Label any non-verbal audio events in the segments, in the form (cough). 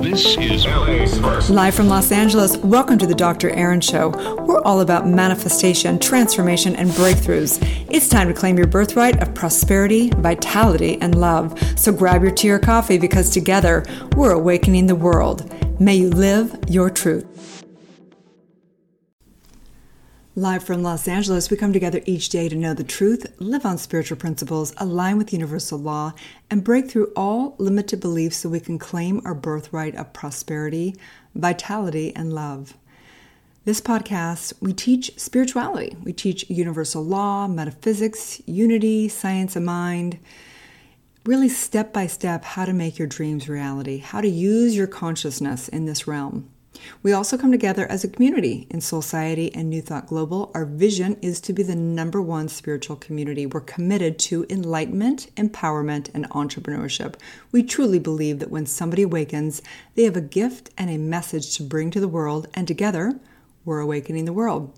This is. Live from Los Angeles, welcome to the Dr. Erin Show. We're all about manifestation, transformation, and breakthroughs. It's time to claim your birthright of prosperity, vitality, and love. So grab your tea or coffee because together we're awakening the world. May you live your truth. Live from Los Angeles, we come together each day to know the truth, live on spiritual principles, align with universal law, and break through all limited beliefs so we can claim our birthright of prosperity, vitality, and love. This podcast, we teach spirituality. We teach universal law, metaphysics, unity, science of mind, really step by step how to make your dreams reality, how to use your consciousness in this realm. We also come together as a community in Soulciety and New Thought Global. Our vision is to be the number one spiritual community. We're committed to enlightenment, empowerment, and entrepreneurship. We truly believe that when somebody awakens, they have a gift and a message to bring to the world, and together, we're awakening the world.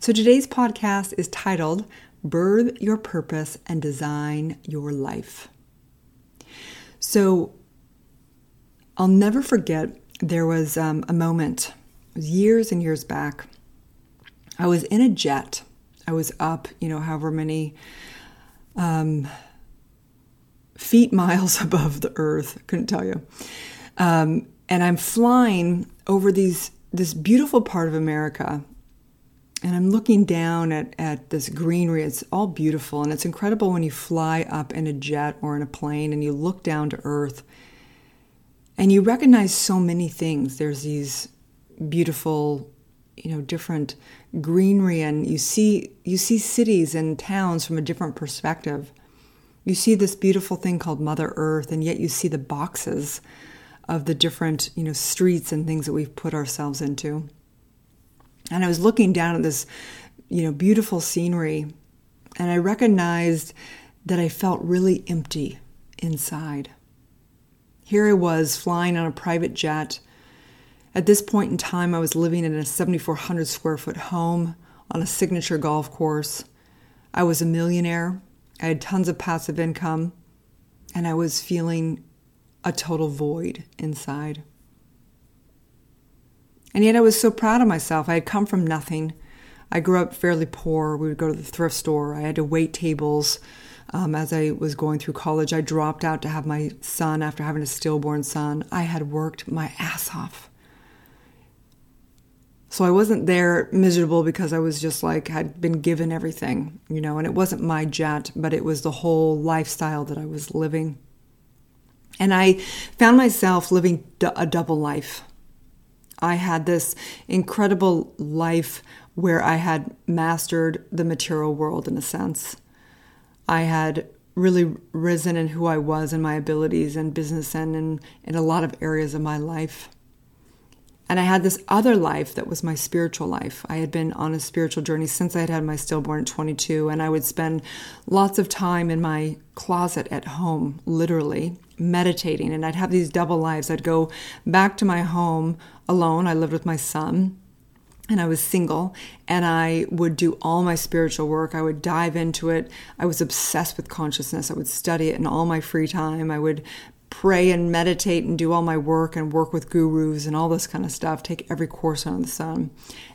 So today's podcast is titled Birth Your Purpose and Design Your Life. So I'll never forget there was um, a moment, was years and years back. I was in a jet. I was up, you know, however many um, feet, (laughs) miles above the earth. Couldn't tell you. Um, and I'm flying over these this beautiful part of America. And I'm looking down at, at this greenery. It's all beautiful. And it's incredible when you fly up in a jet or in a plane and you look down to earth and you recognize so many things. There's these beautiful, you know, different greenery, and you see you see cities and towns from a different perspective. You see this beautiful thing called Mother Earth, and yet you see the boxes of the different, you know, streets and things that we've put ourselves into. And I was looking down at this, you know, beautiful scenery, and I recognized that I felt really empty inside. Here I was flying on a private jet. At this point in time, I was living in a 7,400 square foot home on a signature golf course. I was a millionaire. I had tons of passive income, and I was feeling a total void inside. And yet I was so proud of myself. I had come from nothing. I grew up fairly poor. We would go to the thrift store. I had to wait tables um, as I was going through college. I dropped out to have my son after having a stillborn son. I had worked my ass off. So I wasn't there miserable because I was just like, had been given everything, you know, and it wasn't my jet, but it was the whole lifestyle that I was living. And I found myself living a double life. I had this incredible life where I had mastered the material world in a sense. I had really risen in who I was and my abilities and business and in, in a lot of areas of my life. And I had this other life that was my spiritual life. I had been on a spiritual journey since I had had my stillborn at 22, and I would spend lots of time in my closet at home, literally meditating. And I'd have these double lives. I'd go back to my home alone. I lived with my son and I was single and I would do all my spiritual work. I would dive into it. I was obsessed with consciousness. I would study it in all my free time. I would pray and meditate and do all my work and work with gurus and all this kind of stuff, take every course under the sun.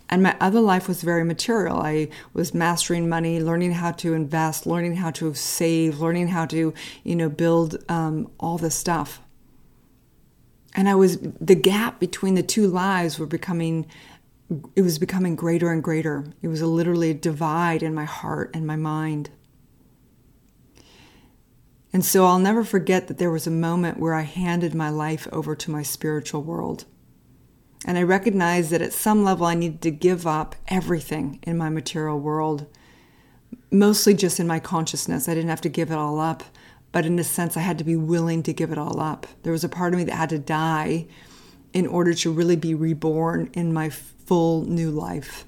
And my other life was very material. I was mastering money, learning how to invest, learning how to save, learning how to, you know, build um, all this stuff. And I was, the gap between the two lives were becoming it was becoming greater and greater. It was a literally a divide in my heart and my mind. And so I'll never forget that there was a moment where I handed my life over to my spiritual world. And I recognized that at some level I needed to give up everything in my material world, mostly just in my consciousness. I didn't have to give it all up, but in a sense, I had to be willing to give it all up. There was a part of me that had to die in order to really be reborn in my full new life.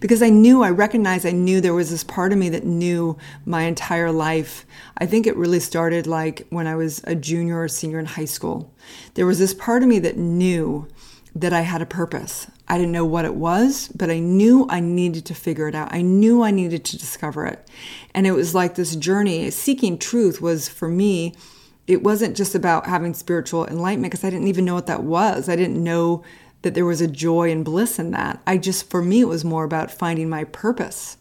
Because I knew, I recognized, I knew there was this part of me that knew my entire life. I think it really started like when I was a junior or senior in high school. There was this part of me that knew that I had a purpose. I didn't know what it was, but I knew I needed to figure it out. I knew I needed to discover it. And it was like this journey. Seeking truth was for me it wasn't just about having spiritual enlightenment because I didn't even know what that was. I didn't know that there was a joy and bliss in that. I just, for me, it was more about finding my purpose.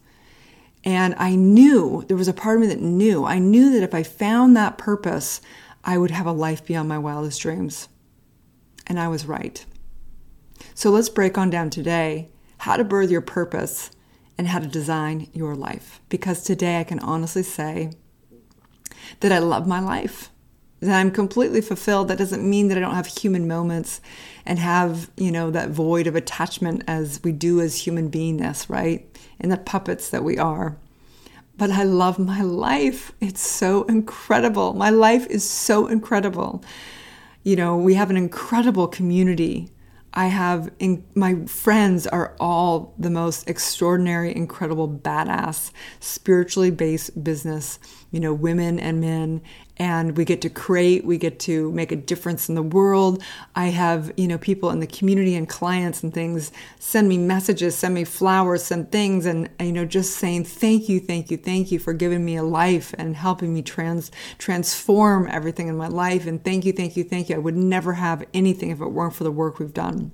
And I knew, there was a part of me that knew, I knew that if I found that purpose, I would have a life beyond my wildest dreams. And I was right. So let's break on down today how to birth your purpose and how to design your life. Because today I can honestly say that I love my life that I'm completely fulfilled. That doesn't mean that I don't have human moments and have, you know, that void of attachment as we do as human beingness, right? And the puppets that we are. But I love my life. It's so incredible. My life is so incredible. You know, we have an incredible community I have in, my friends are all the most extraordinary, incredible, badass, spiritually based business, you know, women and men. And we get to create, we get to make a difference in the world. I have, you know, people in the community and clients and things send me messages, send me flowers, send things, and, you know, just saying thank you, thank you, thank you for giving me a life and helping me trans transform everything in my life. And thank you, thank you, thank you. I would never have anything if it weren't for the work we've done.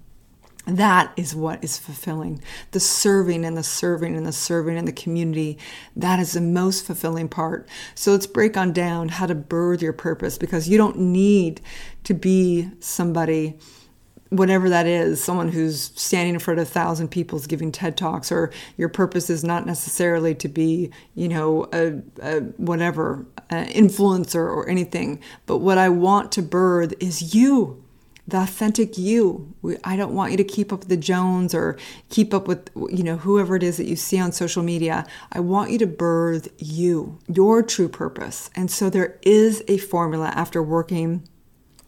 That is what is fulfilling. The serving and the serving and the serving in the community. That is the most fulfilling part. So let's break on down how to birth your purpose because you don't need to be somebody, whatever that is, someone who's standing in front of a thousand people giving TED Talks, or your purpose is not necessarily to be, you know, a, a whatever, an influencer or anything. But what I want to birth is you the authentic you. I don't want you to keep up with the Jones or keep up with you know whoever it is that you see on social media. I want you to birth you, your true purpose. And so there is a formula after working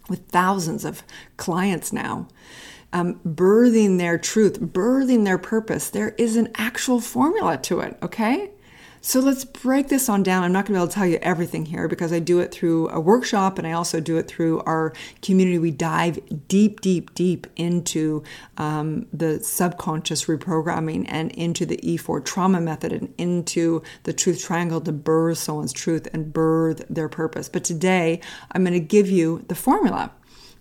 with thousands of clients now. Um, birthing their truth, birthing their purpose. There is an actual formula to it, okay? So let's break this on down. I'm not going to be able to tell you everything here because I do it through a workshop and I also do it through our community. We dive deep, deep, deep into um, the subconscious reprogramming and into the E4 trauma method and into the truth triangle to birth someone's truth and birth their purpose. But today, I'm going to give you the formula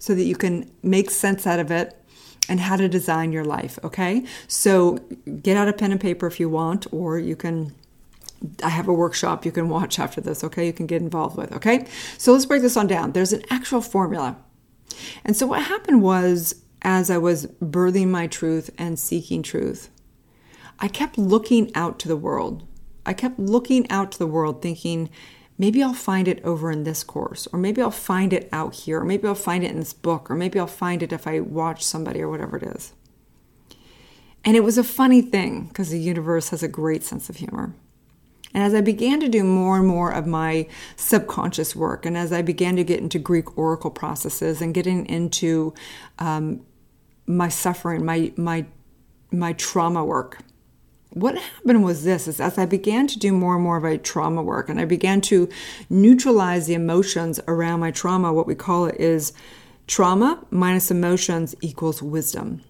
so that you can make sense out of it and how to design your life. Okay, so get out a pen and paper if you want, or you can I have a workshop you can watch after this, okay? You can get involved with, okay? So let's break this on down. There's an actual formula. And so what happened was, as I was birthing my truth and seeking truth, I kept looking out to the world. I kept looking out to the world thinking, maybe I'll find it over in this course, or maybe I'll find it out here, or maybe I'll find it in this book, or maybe I'll find it if I watch somebody or whatever it is. And it was a funny thing because the universe has a great sense of humor. And as I began to do more and more of my subconscious work, and as I began to get into Greek oracle processes and getting into um, my suffering, my my my trauma work, what happened was this: is as I began to do more and more of my trauma work, and I began to neutralize the emotions around my trauma. What we call it is trauma minus emotions equals wisdom.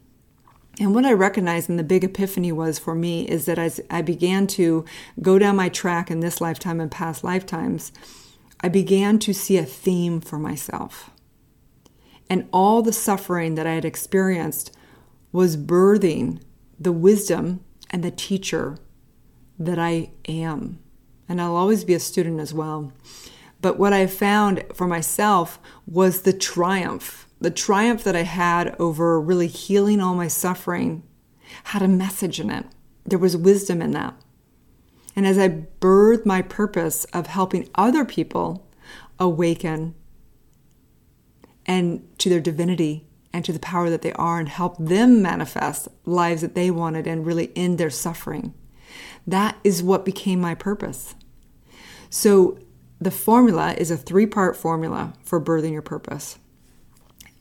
And what I recognized in the big epiphany was for me is that as I began to go down my track in this lifetime and past lifetimes, I began to see a theme for myself. And all the suffering that I had experienced was birthing the wisdom and the teacher that I am. And I'll always be a student as well. But what I found for myself was the triumph the triumph that I had over really healing all my suffering had a message in it. There was wisdom in that. And as I birthed my purpose of helping other people awaken and to their divinity and to the power that they are and help them manifest lives that they wanted and really end their suffering, that is what became my purpose. So the formula is a three part formula for birthing your purpose.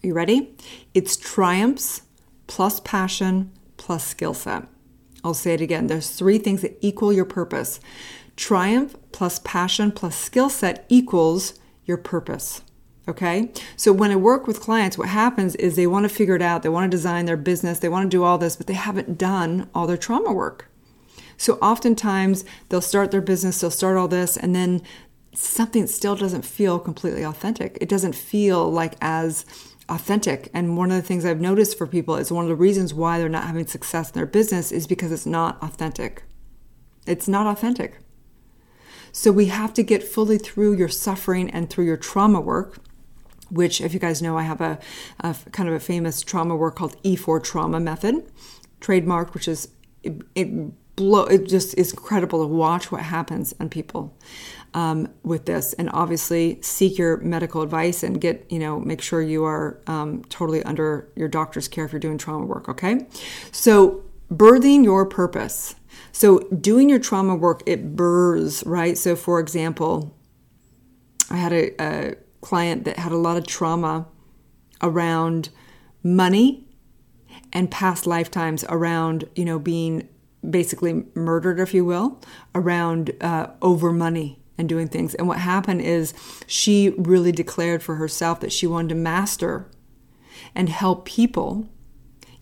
You ready? It's triumphs plus passion plus skill set. I'll say it again. There's three things that equal your purpose. Triumph plus passion plus skill set equals your purpose. Okay? So when I work with clients, what happens is they want to figure it out. They want to design their business. They want to do all this, but they haven't done all their trauma work. So oftentimes they'll start their business, they'll start all this, and then something still doesn't feel completely authentic. It doesn't feel like as authentic. And one of the things I've noticed for people is one of the reasons why they're not having success in their business is because it's not authentic. It's not authentic. So we have to get fully through your suffering and through your trauma work, which, if you guys know, I have a, a kind of a famous trauma work called E4 trauma method, trademarked, which is it, it blow. It just is incredible to watch what happens on people um, with this, and obviously seek your medical advice and get you know make sure you are um, totally under your doctor's care if you're doing trauma work. Okay, so birthing your purpose. So doing your trauma work, it burrs, right? So for example, I had a, a client that had a lot of trauma around money and past lifetimes around you know being basically murdered if you will around uh, over money and doing things and what happened is she really declared for herself that she wanted to master and help people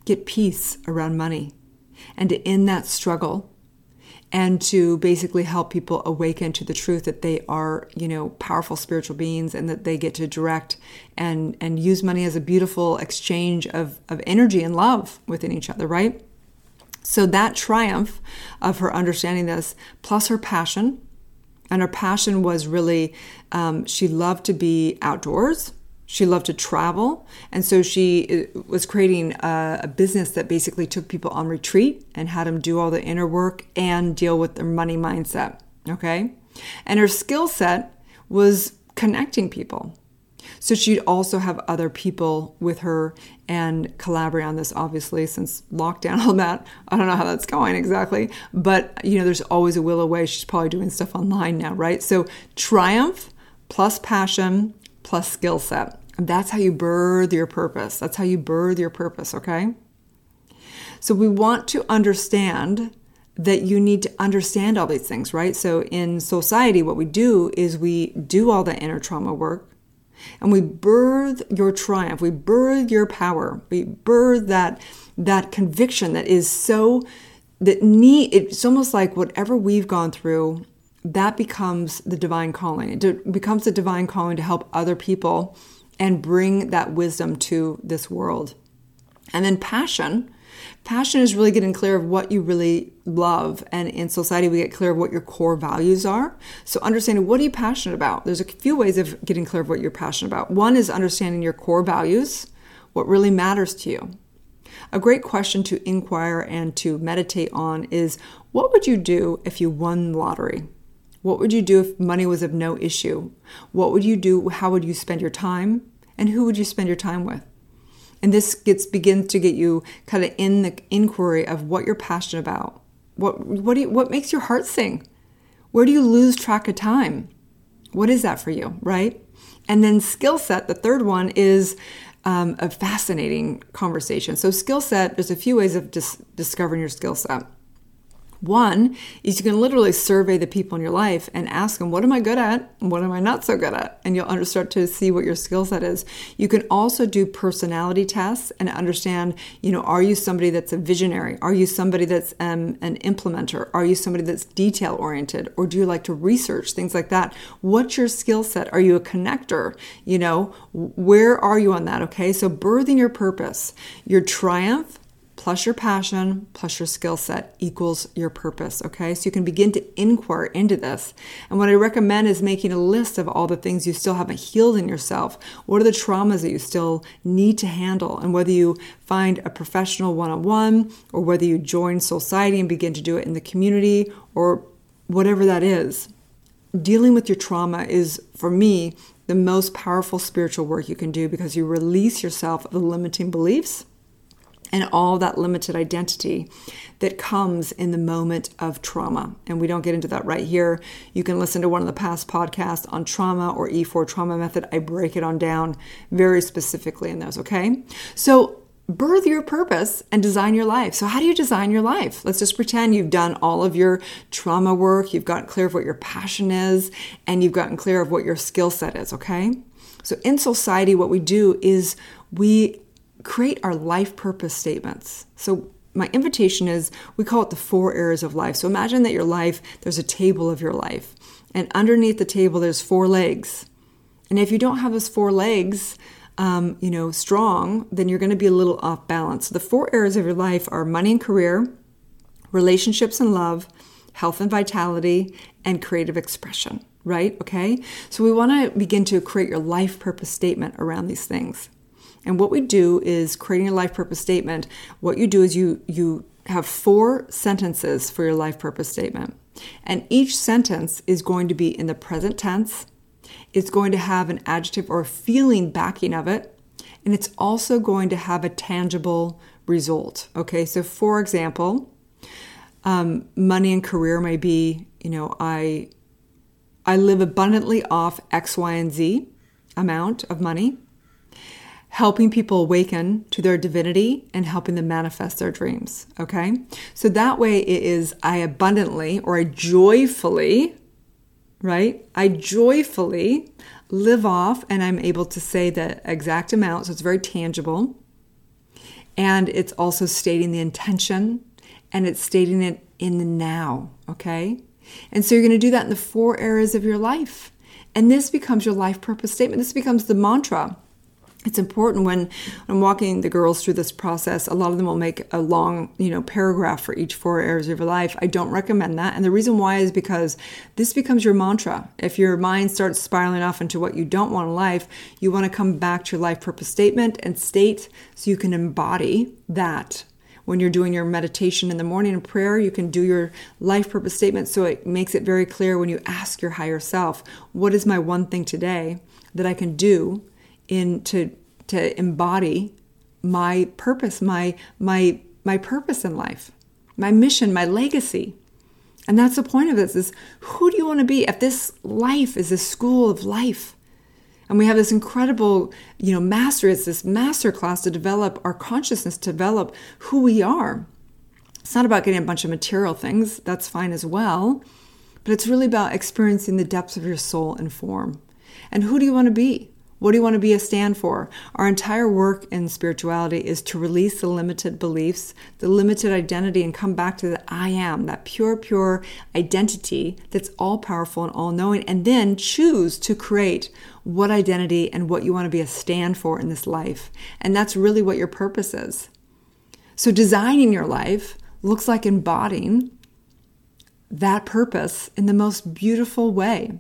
get peace around money and to end that struggle and to basically help people awaken to the truth that they are, you know, powerful spiritual beings and that they get to direct and and use money as a beautiful exchange of, of energy and love within each other, right? So that triumph of her understanding this, plus her passion, and her passion was really um, she loved to be outdoors she loved to travel. And so she uh, was creating a, a, business that basically took people on retreat and had them do all the inner work and deal with their money mindset. Okay. And her skill set was connecting people. So she'd also have other people with her and collaborate on this, obviously, since lockdown, (laughs) all that. I don't know how that's going exactly. But, you know, there's always a will away. She's probably doing stuff online now, right? So triumph plus passion plus skill set. That's how you birth your purpose. That's how you birth your purpose, okay? So we want to understand that you need to understand all these things, right? So in Soulciety, what we do is we do all the inner trauma work and we birth your triumph, we birth your power, we birth that that conviction that is so that need it's almost like whatever we've gone through that becomes the divine calling. It becomes the divine calling to help other people and bring that wisdom to this world. And then passion. Passion is really getting clear of what you really love. And in Soulciety, we get clear of what your core values are. So, understanding what are you passionate about? There's a few ways of getting clear of what you're passionate about. One is understanding your core values, what really matters to you. A great question to inquire and to meditate on is what would you do if you won the lottery? What would you do if money was of no issue? What would you do? How would you spend your time? And who would you spend your time with? And this gets begins to get you kind of in the inquiry of what you're passionate about. What what do you, what makes your heart sing? Where do you lose track of time? What is that for you, right? And then skill set. The third one is um, a fascinating conversation. So skill set. There's a few ways of dis- discovering your skill set. One is you can literally survey the people in your life and ask them, what am I good at? What am I not so good at? And you'll start to see what your skill set is. You can also do personality tests and understand, you know, are you somebody that's a visionary? Are you somebody that's um, an implementer? Are you somebody that's detail oriented? Or do you like to research? Things like that. What's your skill set? Are you a connector? You know, where are you on that? Okay. So birthing your purpose, your triumph, plus your passion plus your skill set equals your purpose. Okay, so you can begin to inquire into this. And what I recommend is making a list of all the things you still haven't healed in yourself. What are the traumas that you still need to handle? And whether you find a professional one on one or whether you join Soulciety and begin to do it in the community or whatever that is. Dealing with your trauma is, for me, the most powerful spiritual work you can do because you release yourself of the limiting beliefs and all that limited identity that comes in the moment of trauma. And we don't get into that right here. You can listen to one of the past podcasts on trauma or E4 trauma method. I break it on down very specifically in those, okay? So, birth your purpose and design your life. So, how do you design your life? Let's just pretend you've done all of your trauma work, you've gotten clear of what your passion is, and you've gotten clear of what your skill set is, okay? So, in Soulciety, what we do is we create our life purpose statements. So, my invitation is we call it the four areas of life. So, imagine that your life, there's a table of your life. And underneath the table, there's four legs. And if you don't have those four legs, um, you know, strong, then you're going to be a little off balance. So the four areas of your life are money and career, relationships and love, health and vitality, and creative expression, right? Okay. So we want to begin to create your life purpose statement around these things. And what we do is creating a life purpose statement. What you do is you you have four sentences for your life purpose statement. And each sentence is going to be in the present tense. It's going to have an adjective or feeling backing of it. And it's also going to have a tangible result. Okay, so for example, um, money and career may be, you know, I I live abundantly off X, Y, and Z amount of money helping people awaken to their divinity and helping them manifest their dreams. Okay? So that way it is I abundantly or I joyfully, right? I joyfully live off and I'm able to say the exact amount. So it's very tangible. And it's also stating the intention and it's stating it in the now. Okay? And so you're going to do that in the four areas of your life. And this becomes your life purpose statement. This becomes the mantra it's important when I'm walking the girls through this process. A lot of them will make a long, you know, paragraph for each four areas of your life. I don't recommend that, and the reason why is because this becomes your mantra. If your mind starts spiraling off into what you don't want in life, you want to come back to your life purpose statement and state so you can embody that. When you're doing your meditation in the morning and prayer, you can do your life purpose statement so it makes it very clear when you ask your higher self, What is my one thing today that I can do in to to embody my purpose, my my my purpose in life, my mission, my legacy. And that's the point of this is who do you want to be if this life is a school of life? And we have this incredible, you know, master, it's this master class to develop our consciousness, to develop who we are. It's not about getting a bunch of material things, that's fine as well, but it's really about experiencing the depths of your soul and form. And who do you want to be? What do you want to be a stand for? Our entire work in spirituality is to release the limited beliefs, the limited identity, and come back to the I am, that pure, pure identity that's all powerful and all knowing, and then choose to create what identity and what you want to be a stand for in this life. And that's really what your purpose is. So, designing your life looks like embodying that purpose in the most beautiful way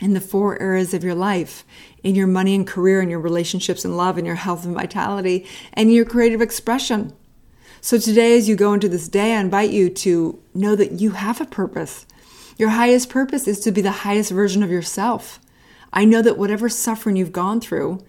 in the four areas of your life in your money and career, in your relationships and love, in your health and vitality, and your creative expression. So, today, as you go into this day, I invite you to know that you have a purpose. Your highest purpose is to be the highest version of yourself. I know that whatever suffering you've gone through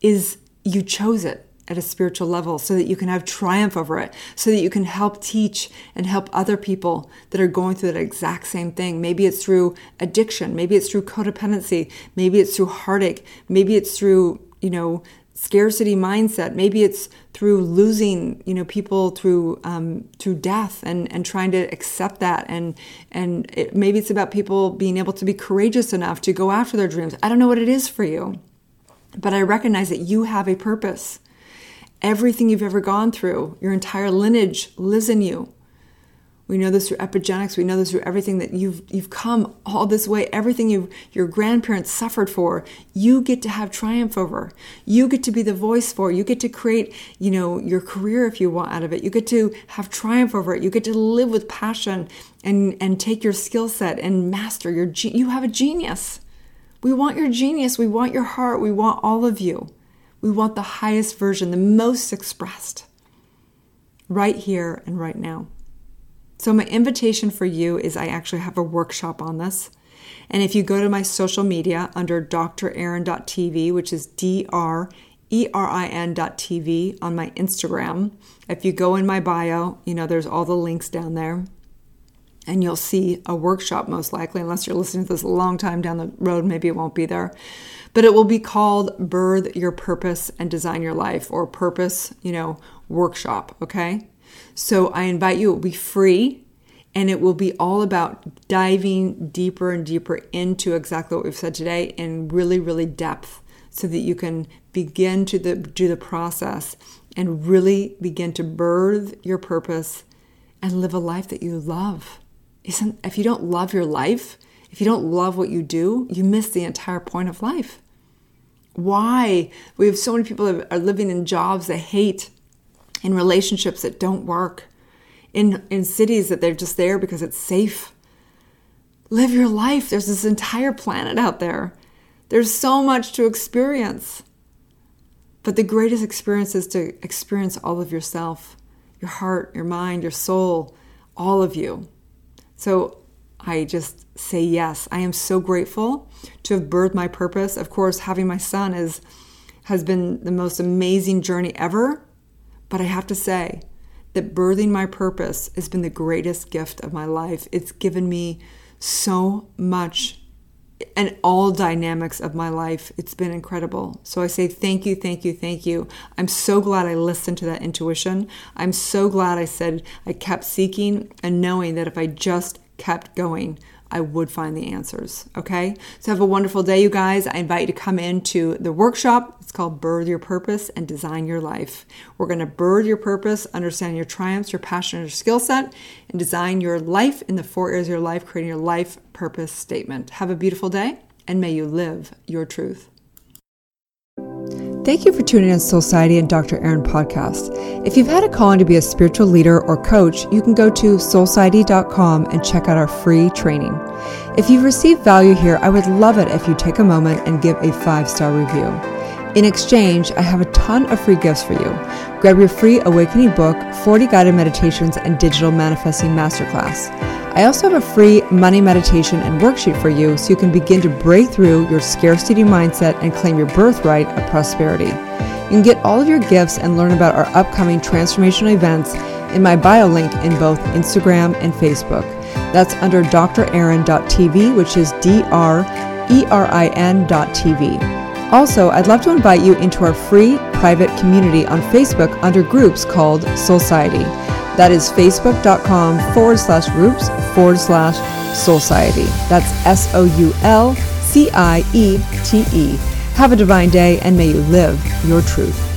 is you chose it at a spiritual level so that you can have triumph over it, so that you can help teach and help other people that are going through that exact same thing. Maybe it's through addiction, maybe it's through codependency, maybe it's through heartache, maybe it's through, you know, scarcity mindset. Maybe it's through losing you know people through um, through death and and trying to accept that. And and it, maybe it's about people being able to be courageous enough to go after their dreams. I don't know what it is for you but i recognize that you have a purpose Everything you've ever gone through, your entire lineage lives in you. We know this through epigenetics. We know this through everything that you've you've come all this way. Everything you your grandparents suffered for, you get to have triumph over. You get to be the voice for. You get to create, you know, your career if you want out of it. You get to have triumph over it. You get to live with passion and and take your skill set and master your. You have a genius. We want your genius. We want your heart. We want all of you. We want the highest version, the most expressed, right here and right now. So, my invitation for you is I actually have a workshop on this. And if you go to my social media under drerin.tv, which is D R E R I N.tv on my Instagram, if you go in my bio, you know, there's all the links down there. And you'll see a workshop most likely, unless you're listening to this a long time down the road, maybe it won't be there but it will be called Birth Your Purpose and Design Your Life or Purpose, you know, Workshop. Okay. So I invite you, it will be free and it will be all about diving deeper and deeper into exactly what we've said today in really, really depth so that you can begin to the, do the process and really begin to birth your purpose and live a life that you love. Isn't if you don't love your life, If you don't love what you do, you miss the entire point of life. Why? We have so many people that are living in jobs they hate, in relationships that don't work, in, in cities that they're just there because it's safe. Live your life. There's this entire planet out there. There's so much to experience. But the greatest experience is to experience all of yourself your heart, your mind, your soul, all of you. So I just say yes. I am so grateful to have birthed my purpose. Of course, having my son is has been the most amazing journey ever. But I have to say that birthing my purpose has been the greatest gift of my life. It's given me so much and all dynamics of my life. It's been incredible. So I say thank you, thank you, thank you. I'm so glad I listened to that intuition. I'm so glad I said I kept seeking and knowing that if I just kept going, I would find the answers. Okay? So have a wonderful day, you guys. I invite you to come into the workshop. It's called Birth Your Purpose and Design Your Life. We're going to birth your purpose, understand your triumphs, your passion, your skill set, and design your life in the four areas of your life, creating your life purpose statement. Have a beautiful day, and may you live your truth. Thank you for tuning in to Soulciety and Dr. Erin podcast. If you've had a calling to be a spiritual leader or coach, you can go to soulciety.com and check out our free training. If you've received value here, I would love it if you take a moment and give a five star review. In exchange, I have a ton of free gifts for you. Grab your free awakening book, 40 guided meditations, and digital manifesting masterclass. I also have a free money meditation and worksheet for you so you can begin to break through your scarcity mindset and claim your birthright of prosperity. You can get all of your gifts and learn about our upcoming transformational events in my bio link in both Instagram and Facebook. That's under drerin.tv, which is D R E R I N.tv. Also, I'd love to invite you into our free private community on Facebook under groups called Soulciety. That is facebook.com forward slash groups forward slash Soulciety. That's S O U L C I E T E. Have a divine day and may you live your truth.